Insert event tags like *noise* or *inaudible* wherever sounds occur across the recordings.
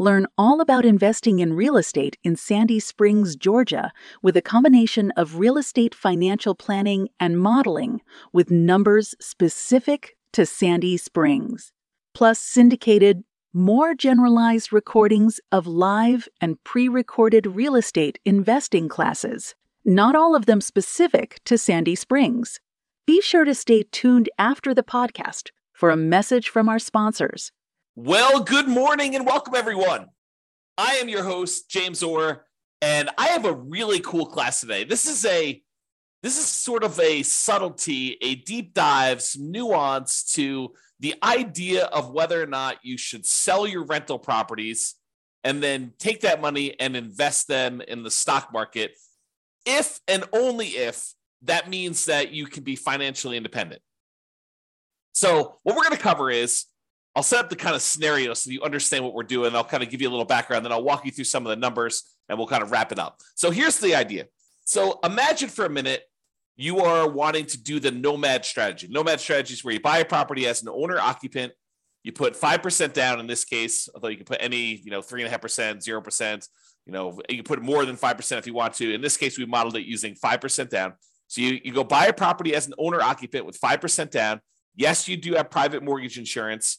Learn all about investing in real estate in Sandy Springs, Georgia, with a combination of real estate financial planning and modeling with numbers specific to Sandy Springs, plus syndicated, more generalized recordings of live and pre recorded real estate investing classes, not all of them specific to Sandy Springs. Be sure to stay tuned after the podcast for a message from our sponsors. Well, good morning and welcome everyone. I am your host James Orr and I have a really cool class today. This is a this is sort of a subtlety, a deep dive, some nuance to the idea of whether or not you should sell your rental properties and then take that money and invest them in the stock market if and only if that means that you can be financially independent. So, what we're going to cover is I'll set up the kind of scenario so you understand what we're doing. I'll kind of give you a little background, then I'll walk you through some of the numbers and we'll kind of wrap it up. So here's the idea. So imagine for a minute you are wanting to do the nomad strategy. Nomad strategy is where you buy a property as an owner occupant. You put 5% down in this case, although you can put any, you know, 3.5%, 0%, you know, you can put more than 5% if you want to. In this case, we modeled it using 5% down. So you, you go buy a property as an owner occupant with 5% down. Yes, you do have private mortgage insurance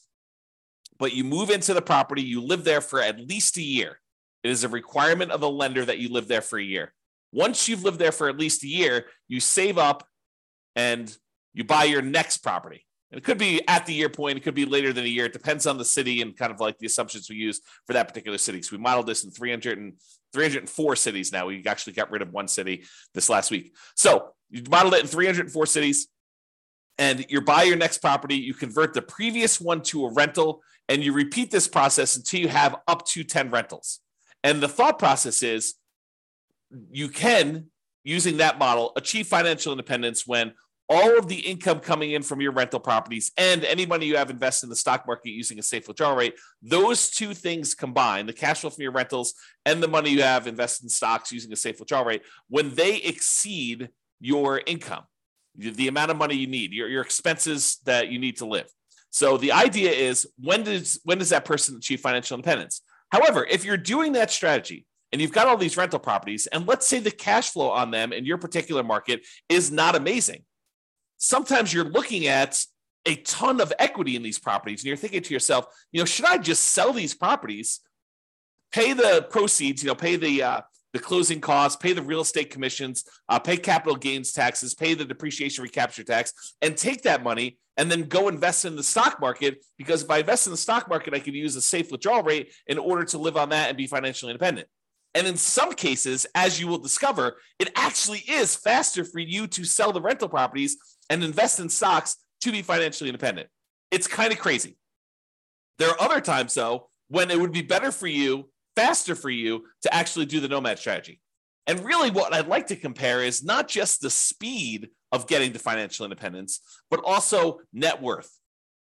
but you move into the property, you live there for at least a year. It is a requirement of the lender that you live there for a year. Once you've lived there for at least a year, you save up and you buy your next property. And it could be at the year point, it could be later than a year. It depends on the city and kind of like the assumptions we use for that particular city. So we modeled this in 300 and 304 cities now. We actually got rid of one city this last week. So you modeled it in 304 cities and you buy your next property, you convert the previous one to a rental, and you repeat this process until you have up to 10 rentals. And the thought process is you can, using that model, achieve financial independence when all of the income coming in from your rental properties and any money you have invested in the stock market using a safe withdrawal rate, those two things combined, the cash flow from your rentals and the money you have invested in stocks using a safe withdrawal rate, when they exceed your income the amount of money you need, your, your expenses that you need to live. So the idea is when does when does that person achieve financial independence? However, if you're doing that strategy and you've got all these rental properties, and let's say the cash flow on them in your particular market is not amazing, sometimes you're looking at a ton of equity in these properties, and you're thinking to yourself, you know, should I just sell these properties, pay the proceeds, you know, pay the uh, the closing costs, pay the real estate commissions, uh, pay capital gains taxes, pay the depreciation recapture tax, and take that money and then go invest in the stock market. Because if I invest in the stock market, I can use a safe withdrawal rate in order to live on that and be financially independent. And in some cases, as you will discover, it actually is faster for you to sell the rental properties and invest in stocks to be financially independent. It's kind of crazy. There are other times, though, when it would be better for you faster for you to actually do the nomad strategy. And really, what I'd like to compare is not just the speed of getting to financial independence, but also net worth.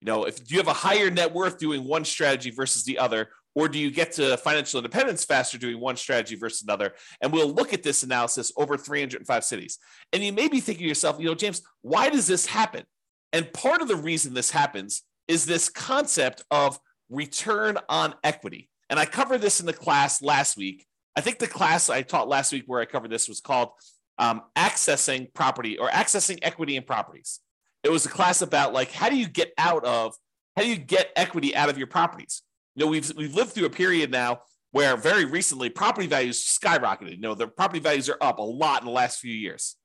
You know, if do you have a higher net worth doing one strategy versus the other, or do you get to financial independence faster doing one strategy versus another? And we'll look at this analysis over 305 cities. And you may be thinking to yourself, you know, James, why does this happen? And part of the reason this happens is this concept of return on equity. And I covered this in the class last week. I think the class I taught last week where I covered this was called um, accessing property or accessing equity in properties. It was a class about like how do you get out of how do you get equity out of your properties? You know, we've we've lived through a period now where very recently property values skyrocketed. You know, the property values are up a lot in the last few years.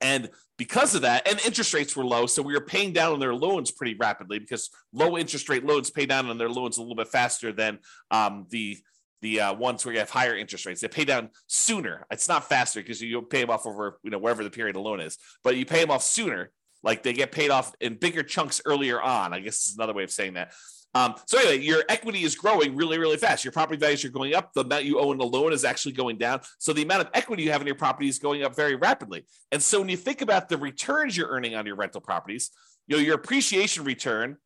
And because of that, and interest rates were low, so we were paying down on their loans pretty rapidly because low interest rate loans pay down on their loans a little bit faster than um, the the uh, ones where you have higher interest rates. They pay down sooner. It's not faster because you pay them off over you know wherever the period of loan is, but you pay them off sooner. Like they get paid off in bigger chunks earlier on. I guess is another way of saying that. Um, so anyway, your equity is growing really, really fast. Your property values are going up. The amount you owe in a loan is actually going down. So the amount of equity you have in your property is going up very rapidly. And so when you think about the returns you're earning on your rental properties, you know your appreciation return,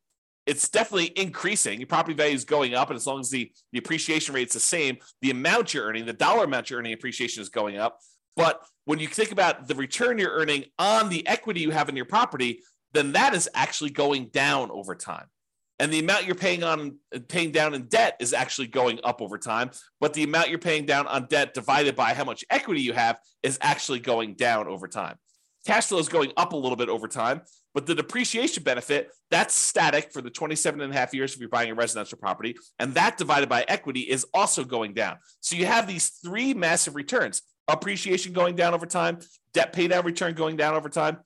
it's definitely increasing. Your property value is going up, and as long as the, the appreciation rate is the same, the amount you're earning, the dollar amount you're earning appreciation is going up. But when you think about the return you're earning on the equity you have in your property, then that is actually going down over time and the amount you're paying on paying down in debt is actually going up over time but the amount you're paying down on debt divided by how much equity you have is actually going down over time cash flow is going up a little bit over time but the depreciation benefit that's static for the 27 and a half years if you're buying a residential property and that divided by equity is also going down so you have these three massive returns appreciation going down over time debt pay down return going down over time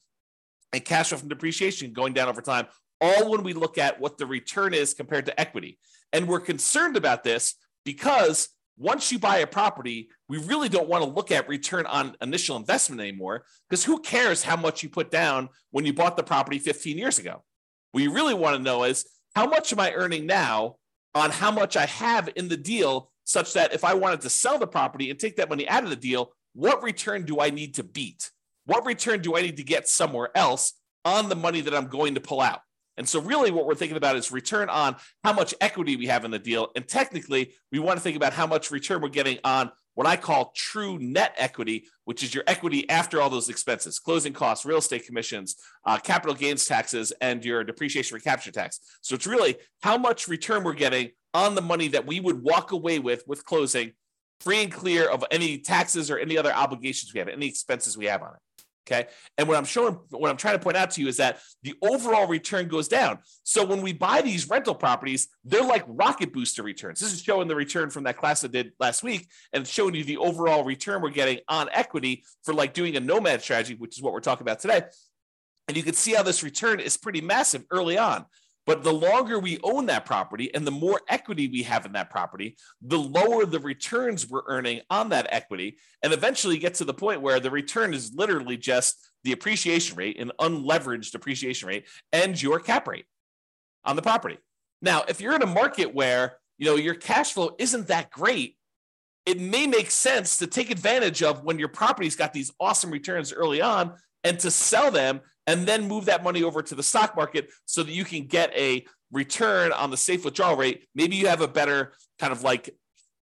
and cash flow from depreciation going down over time all when we look at what the return is compared to equity. And we're concerned about this because once you buy a property, we really don't want to look at return on initial investment anymore because who cares how much you put down when you bought the property 15 years ago? What you really want to know is how much am I earning now on how much I have in the deal, such that if I wanted to sell the property and take that money out of the deal, what return do I need to beat? What return do I need to get somewhere else on the money that I'm going to pull out? And so, really, what we're thinking about is return on how much equity we have in the deal. And technically, we want to think about how much return we're getting on what I call true net equity, which is your equity after all those expenses closing costs, real estate commissions, uh, capital gains taxes, and your depreciation recapture tax. So, it's really how much return we're getting on the money that we would walk away with with closing, free and clear of any taxes or any other obligations we have, any expenses we have on it. Okay. And what I'm showing, what I'm trying to point out to you is that the overall return goes down. So when we buy these rental properties, they're like rocket booster returns. This is showing the return from that class I did last week and showing you the overall return we're getting on equity for like doing a nomad strategy, which is what we're talking about today. And you can see how this return is pretty massive early on. But the longer we own that property and the more equity we have in that property, the lower the returns we're earning on that equity. And eventually get to the point where the return is literally just the appreciation rate, an unleveraged appreciation rate, and your cap rate on the property. Now, if you're in a market where you know your cash flow isn't that great, it may make sense to take advantage of when your property's got these awesome returns early on and to sell them and then move that money over to the stock market so that you can get a return on the safe withdrawal rate. Maybe you have a better kind of like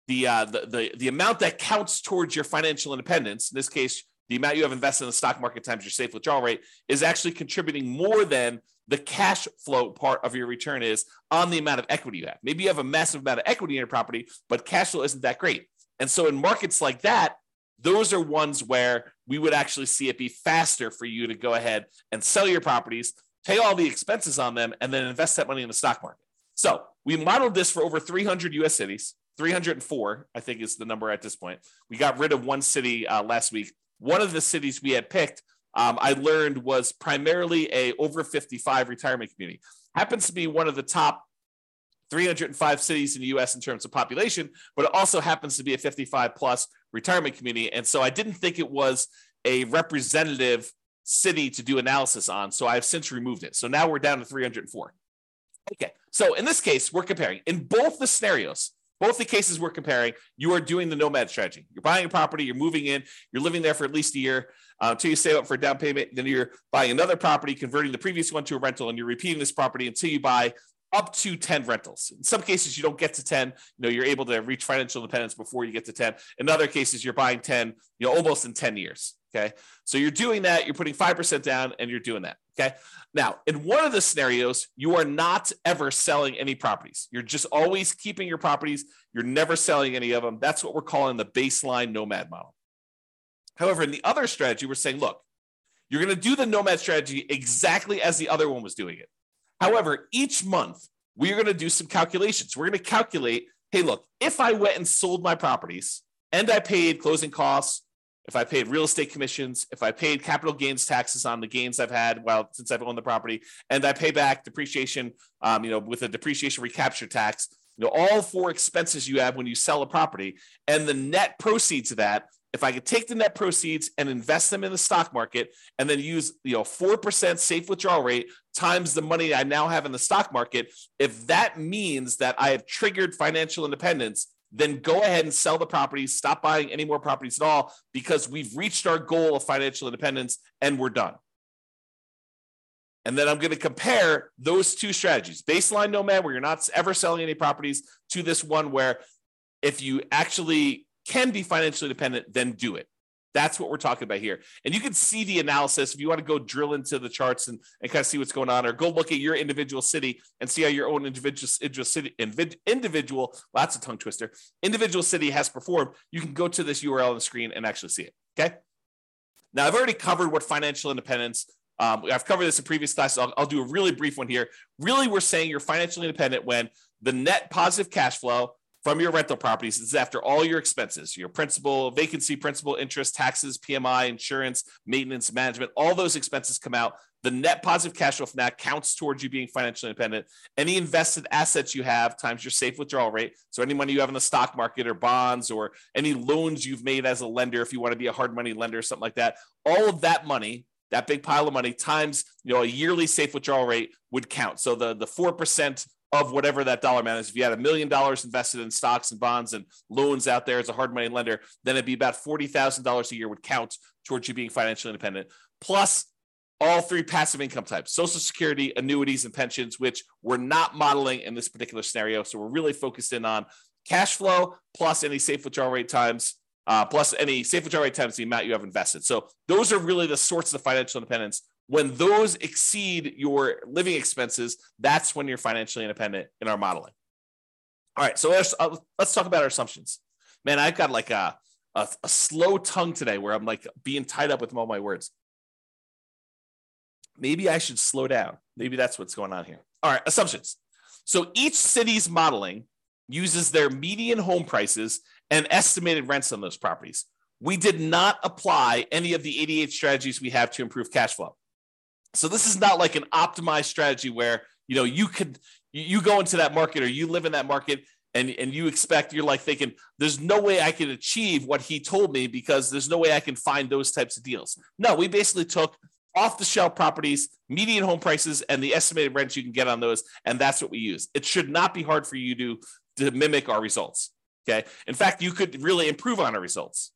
the, uh, the, the, the amount that counts towards your financial independence. In this case, the amount you have invested in the stock market times your safe withdrawal rate is actually contributing more than the cash flow part of your return is on the amount of equity you have. Maybe you have a massive amount of equity in your property, but cash flow isn't that great. And so in markets like that, those are ones where we would actually see it be faster for you to go ahead and sell your properties, pay all the expenses on them, and then invest that money in the stock market. So we modeled this for over 300 US cities. 304, I think, is the number at this point. We got rid of one city uh, last week. One of the cities we had picked, um, I learned, was primarily a over 55 retirement community. Happens to be one of the top 305 cities in the US in terms of population, but it also happens to be a 55 plus retirement community. And so I didn't think it was a representative city to do analysis on. So I've since removed it. So now we're down to 304. Okay. So in this case, we're comparing in both the scenarios, both the cases we're comparing, you are doing the nomad strategy. You're buying a property, you're moving in, you're living there for at least a year uh, until you save up for a down payment. Then you're buying another property, converting the previous one to a rental, and you're repeating this property until you buy up to 10 rentals. In some cases, you don't get to 10. You know, you're able to reach financial independence before you get to 10. In other cases, you're buying 10, you know, almost in 10 years. Okay. So you're doing that, you're putting 5% down and you're doing that. Okay. Now, in one of the scenarios, you are not ever selling any properties. You're just always keeping your properties. You're never selling any of them. That's what we're calling the baseline nomad model. However, in the other strategy, we're saying, look, you're going to do the nomad strategy exactly as the other one was doing it. However, each month we are going to do some calculations. We're going to calculate hey, look, if I went and sold my properties and I paid closing costs, if I paid real estate commissions, if I paid capital gains taxes on the gains I've had while since I've owned the property, and I pay back depreciation, um, you know, with a depreciation recapture tax, you know, all four expenses you have when you sell a property, and the net proceeds of that if I could take the net proceeds and invest them in the stock market and then use, you know, 4% safe withdrawal rate times the money I now have in the stock market, if that means that I have triggered financial independence, then go ahead and sell the properties, stop buying any more properties at all because we've reached our goal of financial independence and we're done. And then I'm going to compare those two strategies baseline nomad, where you're not ever selling any properties, to this one where if you actually can be financially independent, then do it. That's what we're talking about here. And you can see the analysis if you want to go drill into the charts and, and kind of see what's going on, or go look at your individual city and see how your own individual, individual city, individual, lots of tongue twister, individual city has performed. You can go to this URL on the screen and actually see it. Okay. Now, I've already covered what financial independence um, I've covered this in previous classes. I'll, I'll, do a really brief one here. Really, we're saying you're financially independent when the net positive cash flow from your rental properties This is after all your expenses, your principal, vacancy, principal, interest, taxes, PMI, insurance, maintenance, management, all those expenses come out. The net positive cash flow from that counts towards you being financially independent. Any invested assets you have times your safe withdrawal rate. So any money you have in the stock market or bonds or any loans you've made as a lender, if you want to be a hard money lender or something like that, all of that money that big pile of money times you know a yearly safe withdrawal rate would count. So the the four percent of whatever that dollar amount is. If you had a million dollars invested in stocks and bonds and loans out there as a hard money lender, then it'd be about forty thousand dollars a year would count towards you being financially independent. Plus all three passive income types social security annuities and pensions which we're not modeling in this particular scenario so we're really focused in on cash flow plus any safe withdrawal rate times uh, plus any safe withdrawal rate times the amount you have invested. So those are really the sorts of financial independence. When those exceed your living expenses, that's when you're financially independent in our modeling. All right, so let's, uh, let's talk about our assumptions. Man, I've got like a, a, a slow tongue today where I'm like being tied up with all my words. Maybe I should slow down. Maybe that's what's going on here. All right, assumptions. So each city's modeling uses their median home prices and estimated rents on those properties. We did not apply any of the 88 strategies we have to improve cash flow. So this is not like an optimized strategy where you know you could you go into that market or you live in that market and and you expect you're like thinking there's no way I can achieve what he told me because there's no way I can find those types of deals. No, we basically took off the shelf properties, median home prices, and the estimated rents you can get on those, and that's what we use. It should not be hard for you to to mimic our results. Okay. In fact, you could really improve on our results.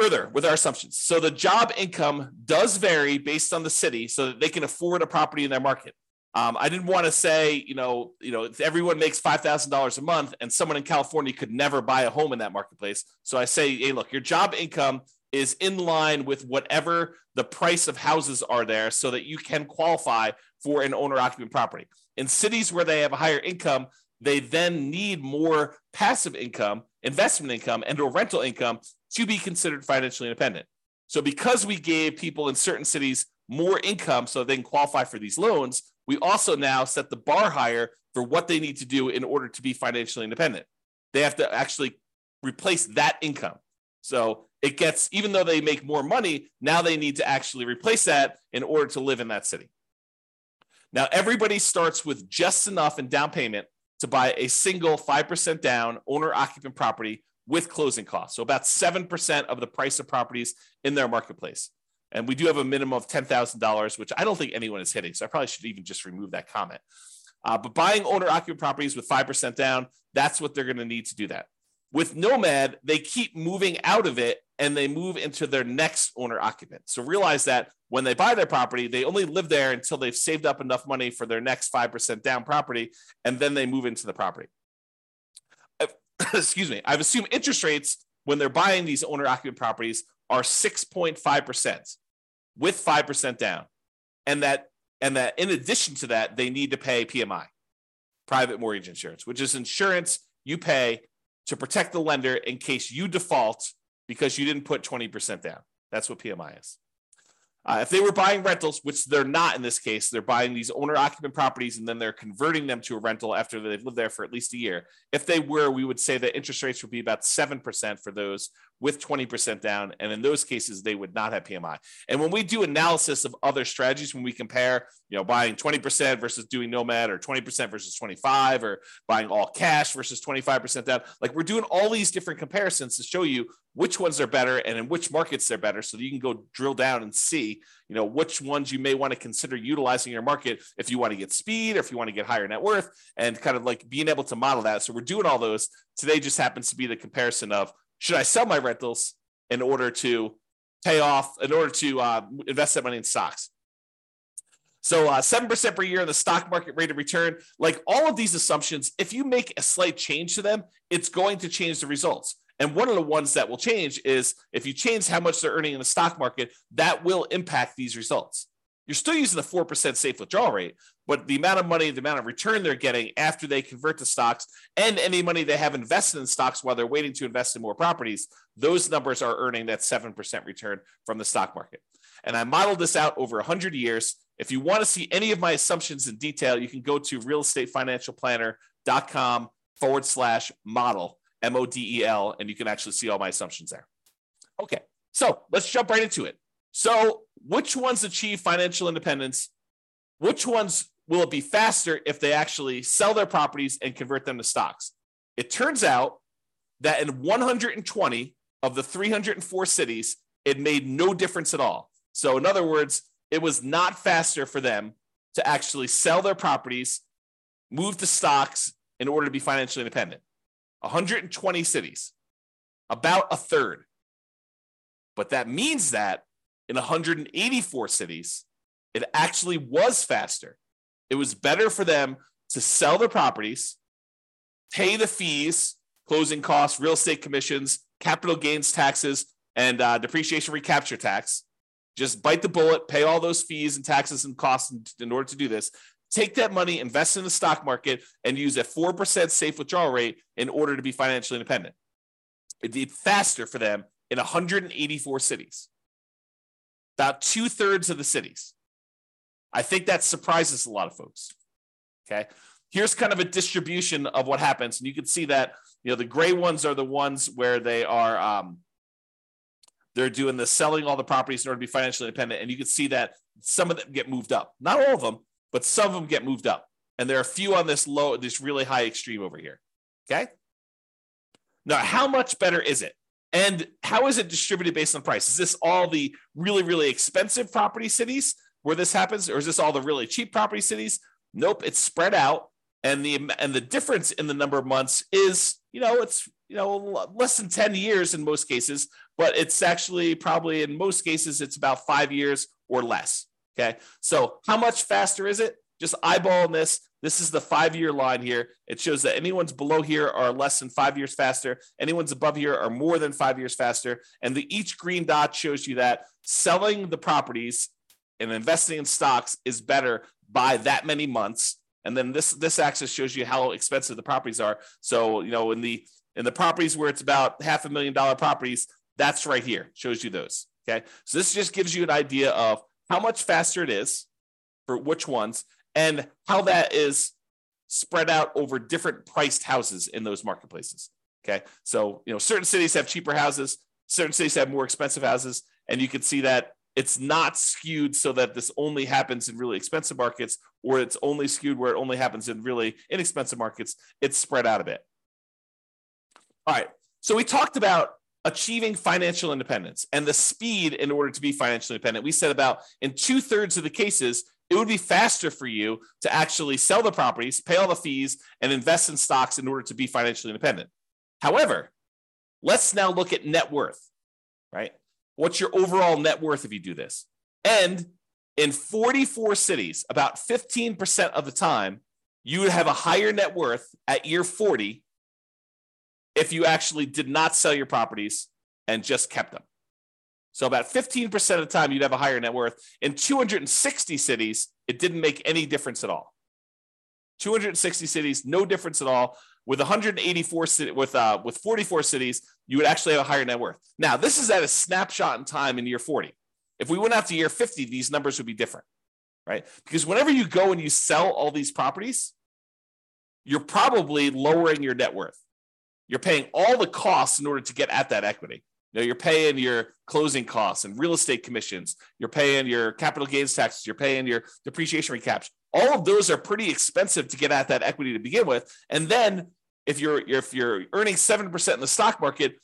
Further, with our assumptions. So the job income does vary based on the city so that they can afford a property in their market. Um, I didn't want to say, you know, you know, if everyone makes five thousand dollars a month and someone in California could never buy a home in that marketplace. So I say, hey, look, your job income is in line with whatever the price of houses are there, so that you can qualify for an owner occupant property. In cities where they have a higher income, they then need more passive income, investment income, and or rental income to be considered financially independent. So because we gave people in certain cities more income so they can qualify for these loans, we also now set the bar higher for what they need to do in order to be financially independent. They have to actually replace that income. So it gets, even though they make more money, now they need to actually replace that in order to live in that city. Now, everybody starts with just enough in down payment to buy a single 5% down owner occupant property with closing costs. So about 7% of the price of properties in their marketplace. And we do have a minimum of $10,000, which I don't think anyone is hitting. So I probably should even just remove that comment. Uh, but buying owner occupant properties with 5% down, that's what they're going to need to do that. With Nomad, they keep moving out of it and they move into their next owner occupant. So realize that when they buy their property, they only live there until they've saved up enough money for their next 5% down property, and then they move into the property. *coughs* Excuse me. I've assumed interest rates when they're buying these owner occupant properties are 6.5% with 5% down. And that and that in addition to that, they need to pay PMI, private mortgage insurance, which is insurance you pay to protect the lender in case you default because you didn't put 20% down. That's what PMI is. Uh, if they were buying rentals, which they're not in this case, they're buying these owner occupant properties and then they're converting them to a rental after they've lived there for at least a year. If they were, we would say that interest rates would be about 7% for those with 20% down. And in those cases, they would not have PMI. And when we do analysis of other strategies, when we compare, you know, buying 20% versus doing Nomad or 20% versus 25 or buying all cash versus 25% down, like we're doing all these different comparisons to show you which ones are better and in which markets they're better so that you can go drill down and see you know which ones you may want to consider utilizing your market if you want to get speed or if you want to get higher net worth and kind of like being able to model that so we're doing all those today just happens to be the comparison of should i sell my rentals in order to pay off in order to uh, invest that money in stocks so uh, 7% per year in the stock market rate of return, like all of these assumptions, if you make a slight change to them, it's going to change the results. And one of the ones that will change is if you change how much they're earning in the stock market, that will impact these results. You're still using the 4% safe withdrawal rate, but the amount of money, the amount of return they're getting after they convert to stocks and any money they have invested in stocks while they're waiting to invest in more properties, those numbers are earning that 7% return from the stock market. And I modeled this out over 100 years. If you want to see any of my assumptions in detail, you can go to realestatefinancialplanner.com forward slash model M O D E L, and you can actually see all my assumptions there. Okay, so let's jump right into it. So, which ones achieve financial independence? Which ones will it be faster if they actually sell their properties and convert them to stocks? It turns out that in 120 of the 304 cities, it made no difference at all. So, in other words, it was not faster for them to actually sell their properties, move to stocks in order to be financially independent. 120 cities, about a third. But that means that in 184 cities, it actually was faster. It was better for them to sell their properties, pay the fees, closing costs, real estate commissions, capital gains taxes, and uh, depreciation recapture tax. Just bite the bullet, pay all those fees and taxes and costs in, in order to do this, take that money, invest in the stock market, and use a 4% safe withdrawal rate in order to be financially independent. It did faster for them in 184 cities, about two thirds of the cities. I think that surprises a lot of folks. Okay. Here's kind of a distribution of what happens. And you can see that, you know, the gray ones are the ones where they are, um, they're doing the selling all the properties in order to be financially independent. And you can see that some of them get moved up. Not all of them, but some of them get moved up. And there are a few on this low, this really high extreme over here. Okay. Now, how much better is it? And how is it distributed based on price? Is this all the really, really expensive property cities where this happens, or is this all the really cheap property cities? Nope, it's spread out. And the and the difference in the number of months is, you know, it's you know less than 10 years in most cases, but it's actually probably in most cases it's about five years or less. Okay. So how much faster is it? Just eyeballing this. This is the five year line here. It shows that anyone's below here are less than five years faster. Anyone's above here are more than five years faster. And the each green dot shows you that selling the properties and investing in stocks is better by that many months. And then this this axis shows you how expensive the properties are. So you know in the in the properties where it's about half a million dollar properties, that's right here shows you those. Okay, so this just gives you an idea of how much faster it is for which ones, and how that is spread out over different priced houses in those marketplaces. Okay. So, you know, certain cities have cheaper houses, certain cities have more expensive houses, and you can see that it's not skewed so that this only happens in really expensive markets or it's only skewed where it only happens in really inexpensive markets. It's spread out a bit. All right. So we talked about achieving financial independence and the speed in order to be financially independent. We said about in two thirds of the cases, it would be faster for you to actually sell the properties, pay all the fees, and invest in stocks in order to be financially independent. However, let's now look at net worth, right? What's your overall net worth if you do this? And in 44 cities, about 15% of the time, you would have a higher net worth at year 40 if you actually did not sell your properties and just kept them. So about 15% of the time you'd have a higher net worth. In 260 cities, it didn't make any difference at all. 260 cities, no difference at all. With 184 with uh, with 44 cities, you would actually have a higher net worth. Now, this is at a snapshot in time in year 40. If we went out to year 50, these numbers would be different, right? Because whenever you go and you sell all these properties, you're probably lowering your net worth. You're paying all the costs in order to get at that equity. You know, you're paying your closing costs and real estate commissions. You're paying your capital gains taxes. You're paying your depreciation recaps. All of those are pretty expensive to get at that equity to begin with. And then if you're if you're earning seven percent in the stock market,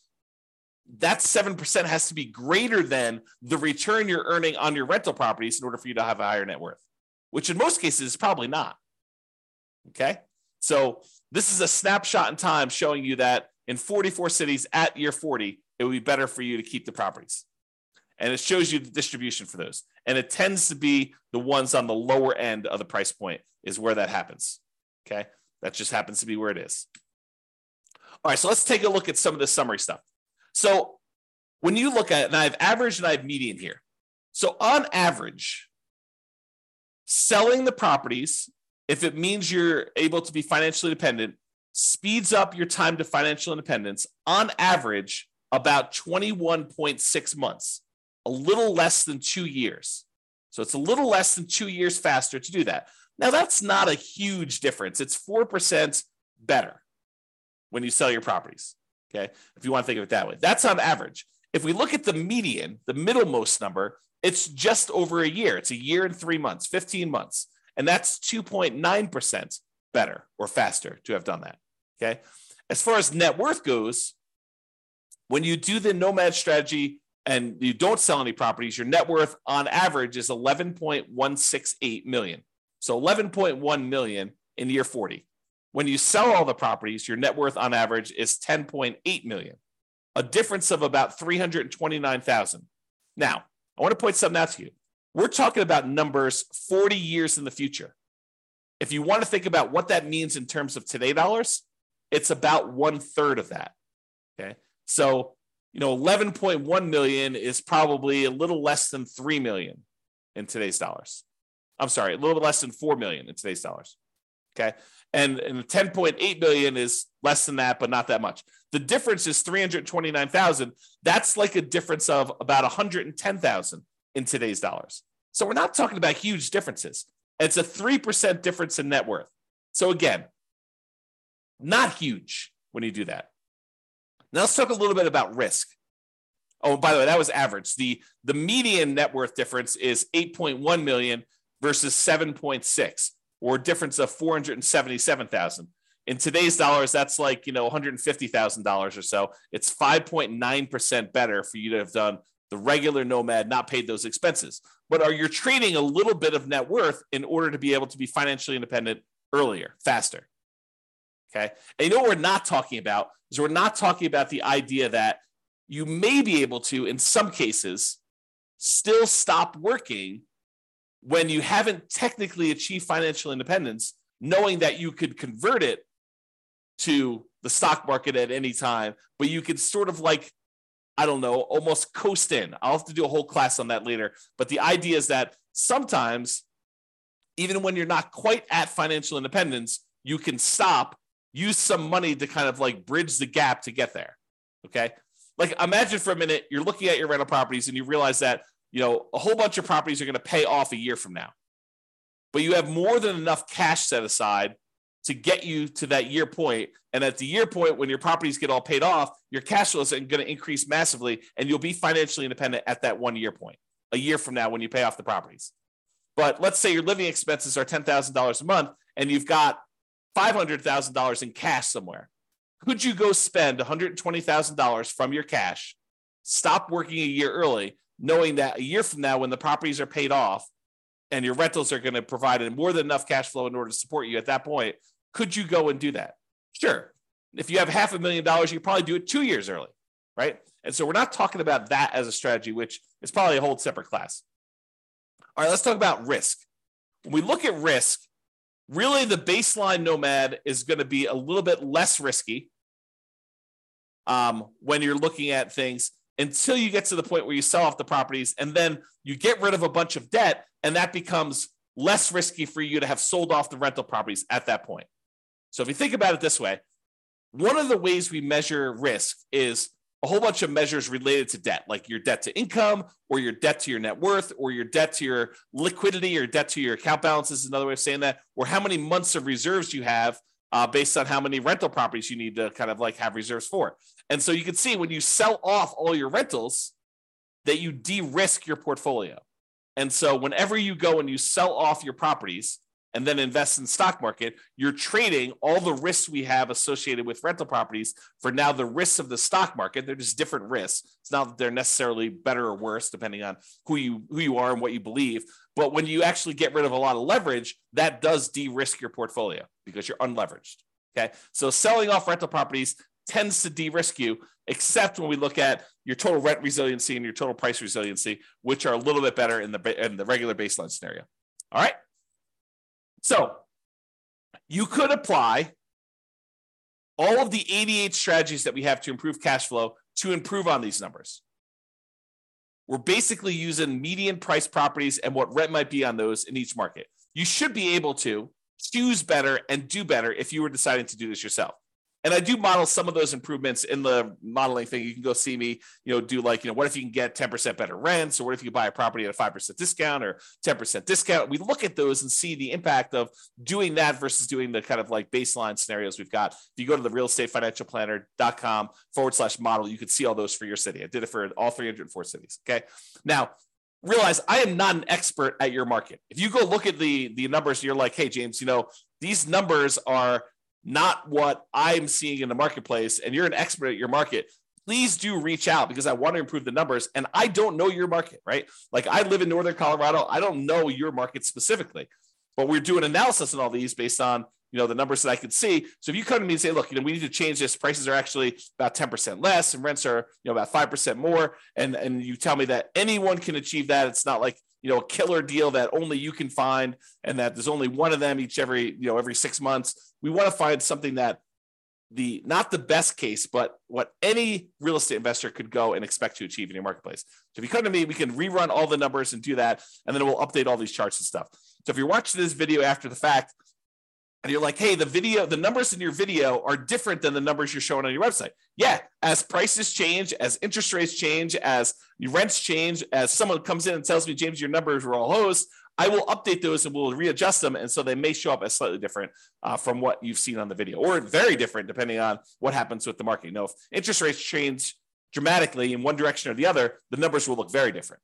that 7% has to be greater than the return you're earning on your rental properties in order for you to have a higher net worth, which in most cases is probably not. Okay. So this is a snapshot in time showing you that in 44 cities at year 40, it would be better for you to keep the properties. And it shows you the distribution for those. And it tends to be the ones on the lower end of the price point is where that happens. Okay. That just happens to be where it is. All right. So let's take a look at some of the summary stuff. So when you look at and I have average and I have median here. So on average, selling the properties, if it means you're able to be financially independent, speeds up your time to financial independence on average about 21.6 months, a little less than two years. So it's a little less than two years faster to do that. Now, that's not a huge difference. It's 4% better when you sell your properties. Okay. If you want to think of it that way, that's on average. If we look at the median, the middlemost number, it's just over a year. It's a year and three months, 15 months. And that's 2.9% better or faster to have done that. Okay. As far as net worth goes, when you do the nomad strategy and you don't sell any properties, your net worth on average is 11.168 million. So 11.1 million in year 40. When you sell all the properties, your net worth on average is 10.8 million, a difference of about 329,000. Now, I want to point something out to you. We're talking about numbers 40 years in the future. If you want to think about what that means in terms of today dollars, it's about one third of that. Okay. So, you know, 11.1 million is probably a little less than 3 million in today's dollars. I'm sorry, a little bit less than 4 million in today's dollars. Okay. And, and 10.8 billion is less than that, but not that much. The difference is 329,000. That's like a difference of about 110,000 in today's dollars. So we're not talking about huge differences. It's a 3% difference in net worth. So again, not huge when you do that. Now let's talk a little bit about risk. Oh, by the way, that was average. The the median net worth difference is 8.1 million versus 7.6, or a difference of 477,000. In today's dollars, that's like you know $150,000 or so. It's 5.9% better for you to have done the regular nomad, not paid those expenses. But are you trading a little bit of net worth in order to be able to be financially independent earlier, faster? Okay. And you know what we're not talking about is we're not talking about the idea that you may be able to, in some cases, still stop working when you haven't technically achieved financial independence, knowing that you could convert it to the stock market at any time, but you could sort of like, I don't know, almost coast in. I'll have to do a whole class on that later. But the idea is that sometimes, even when you're not quite at financial independence, you can stop use some money to kind of like bridge the gap to get there. Okay. Like imagine for a minute, you're looking at your rental properties and you realize that, you know, a whole bunch of properties are going to pay off a year from now, but you have more than enough cash set aside to get you to that year point. And at the year point, when your properties get all paid off, your cash flow is going to increase massively and you'll be financially independent at that one year point, a year from now when you pay off the properties. But let's say your living expenses are $10,000 a month and you've got $500,000 in cash somewhere. Could you go spend $120,000 from your cash, stop working a year early, knowing that a year from now, when the properties are paid off and your rentals are going to provide more than enough cash flow in order to support you at that point, could you go and do that? Sure. If you have half a million dollars, you probably do it two years early, right? And so we're not talking about that as a strategy, which is probably a whole separate class. All right, let's talk about risk. When we look at risk, really the baseline nomad is going to be a little bit less risky um, when you're looking at things until you get to the point where you sell off the properties and then you get rid of a bunch of debt and that becomes less risky for you to have sold off the rental properties at that point. So if you think about it this way, one of the ways we measure risk is a whole bunch of measures related to debt, like your debt to income, or your debt to your net worth, or your debt to your liquidity, or debt to your account balance is another way of saying that, or how many months of reserves you have uh, based on how many rental properties you need to kind of like have reserves for. And so you can see when you sell off all your rentals, that you de risk your portfolio. And so whenever you go and you sell off your properties and then invest in the stock market, you're trading all the risks we have associated with rental properties for now the risks of the stock market. They're just different risks. It's not that they're necessarily better or worse depending on who you who you are and what you believe. But when you actually get rid of a lot of leverage, that does de-risk your portfolio because you're unleveraged. Okay. So selling off rental properties tends to de-risk you, except when we look at your total rent resiliency and your total price resiliency, which are a little bit better in the in the regular baseline scenario. All right. So you could apply all of the 88 strategies that we have to improve cash flow to improve on these numbers. We're basically using median price properties and what rent might be on those in each market. You should be able to choose better and do better if you were deciding to do this yourself and I do model some of those improvements in the modeling thing. You can go see me, you know, do like, you know, what if you can get 10% better rents, or what if you buy a property at a 5% discount or 10% discount? We look at those and see the impact of doing that versus doing the kind of like baseline scenarios we've got. If you go to the realestatefinancialplanner.com forward slash model, you can see all those for your city. I did it for all 304 cities. Okay. Now, realize I am not an expert at your market. If you go look at the the numbers, you're like, hey, James, you know, these numbers are not what I'm seeing in the marketplace, and you're an expert at your market, please do reach out because I want to improve the numbers. And I don't know your market, right? Like I live in Northern Colorado. I don't know your market specifically, but we're doing analysis on all these based on you know the numbers that I can see. So if you come to me and say, look, you know, we need to change this, prices are actually about 10% less and rents are, you know, about 5% more. And and you tell me that anyone can achieve that. It's not like you know a killer deal that only you can find and that there's only one of them each every you know every six months. We want to find something that the not the best case but what any real estate investor could go and expect to achieve in your marketplace. So if you come to me we can rerun all the numbers and do that and then we'll update all these charts and stuff. So if you're watching this video after the fact and you're like, hey, the video, the numbers in your video are different than the numbers you're showing on your website. Yeah, as prices change, as interest rates change, as rents change, as someone comes in and tells me, James, your numbers are all hosed, I will update those and we'll readjust them. And so they may show up as slightly different uh, from what you've seen on the video, or very different depending on what happens with the market. You know, if interest rates change dramatically in one direction or the other, the numbers will look very different.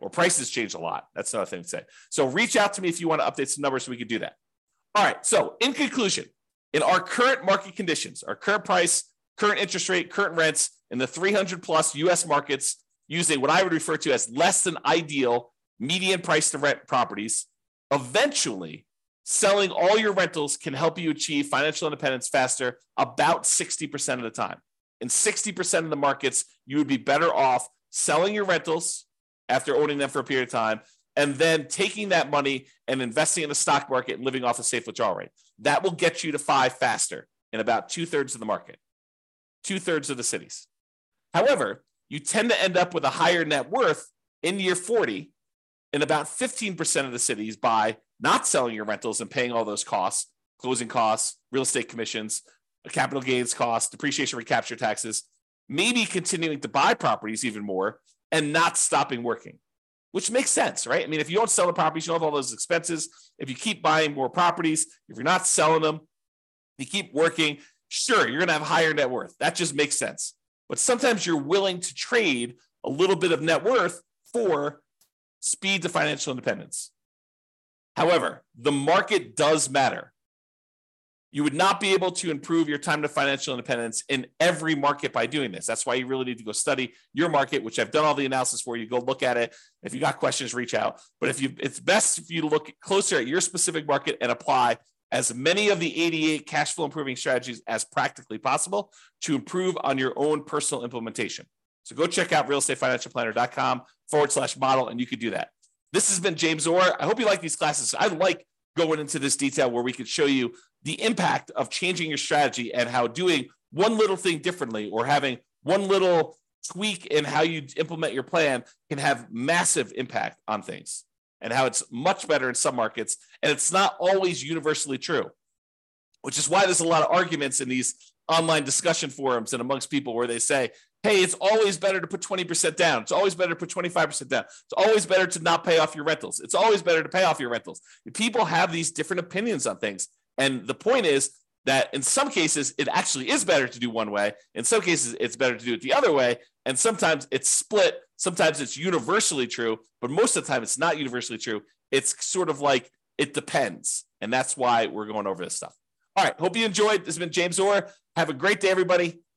Or prices change a lot. That's another thing to say. So reach out to me if you want to update some numbers so we can do that. All right. So, in conclusion, in our current market conditions, our current price, current interest rate, current rents in the 300 plus US markets, using what I would refer to as less than ideal median price to rent properties, eventually selling all your rentals can help you achieve financial independence faster about 60% of the time. In 60% of the markets, you would be better off selling your rentals after owning them for a period of time and then taking that money and investing in the stock market and living off a safe withdrawal rate. That will get you to five faster in about two thirds of the market, two thirds of the cities. However, you tend to end up with a higher net worth in year 40 in about 15% of the cities by not selling your rentals and paying all those costs, closing costs, real estate commissions, capital gains costs, depreciation recapture taxes, maybe continuing to buy properties even more and not stopping working which makes sense, right? I mean, if you don't sell the properties, you don't have all those expenses. If you keep buying more properties, if you're not selling them, you keep working, sure, you're going to have higher net worth. That just makes sense. But sometimes you're willing to trade a little bit of net worth for speed to financial independence. However, the market does matter. You would not be able to improve your time to financial independence in every market by doing this. That's why you really need to go study your market, which I've done all the analysis for you. Go look at it. If you got questions, reach out. But if you, it's best if you look closer at your specific market and apply as many of the 88 cash flow improving strategies as practically possible to improve on your own personal implementation. So go check out realestatefinancialplanner.com forward slash model, and you can do that. This has been James Orr. I hope you like these classes. I like going into this detail where we could show you the impact of changing your strategy and how doing one little thing differently or having one little tweak in how you implement your plan can have massive impact on things and how it's much better in some markets. And it's not always universally true which is why there's a lot of arguments in these online discussion forums and amongst people where they say hey it's always better to put 20% down it's always better to put 25% down it's always better to not pay off your rentals it's always better to pay off your rentals people have these different opinions on things and the point is that in some cases, it actually is better to do one way. In some cases, it's better to do it the other way. And sometimes it's split. Sometimes it's universally true, but most of the time, it's not universally true. It's sort of like It depends. And that's why we're going over this stuff. All right. Hope you enjoyed. This has been James Orr. Have a great day, everybody.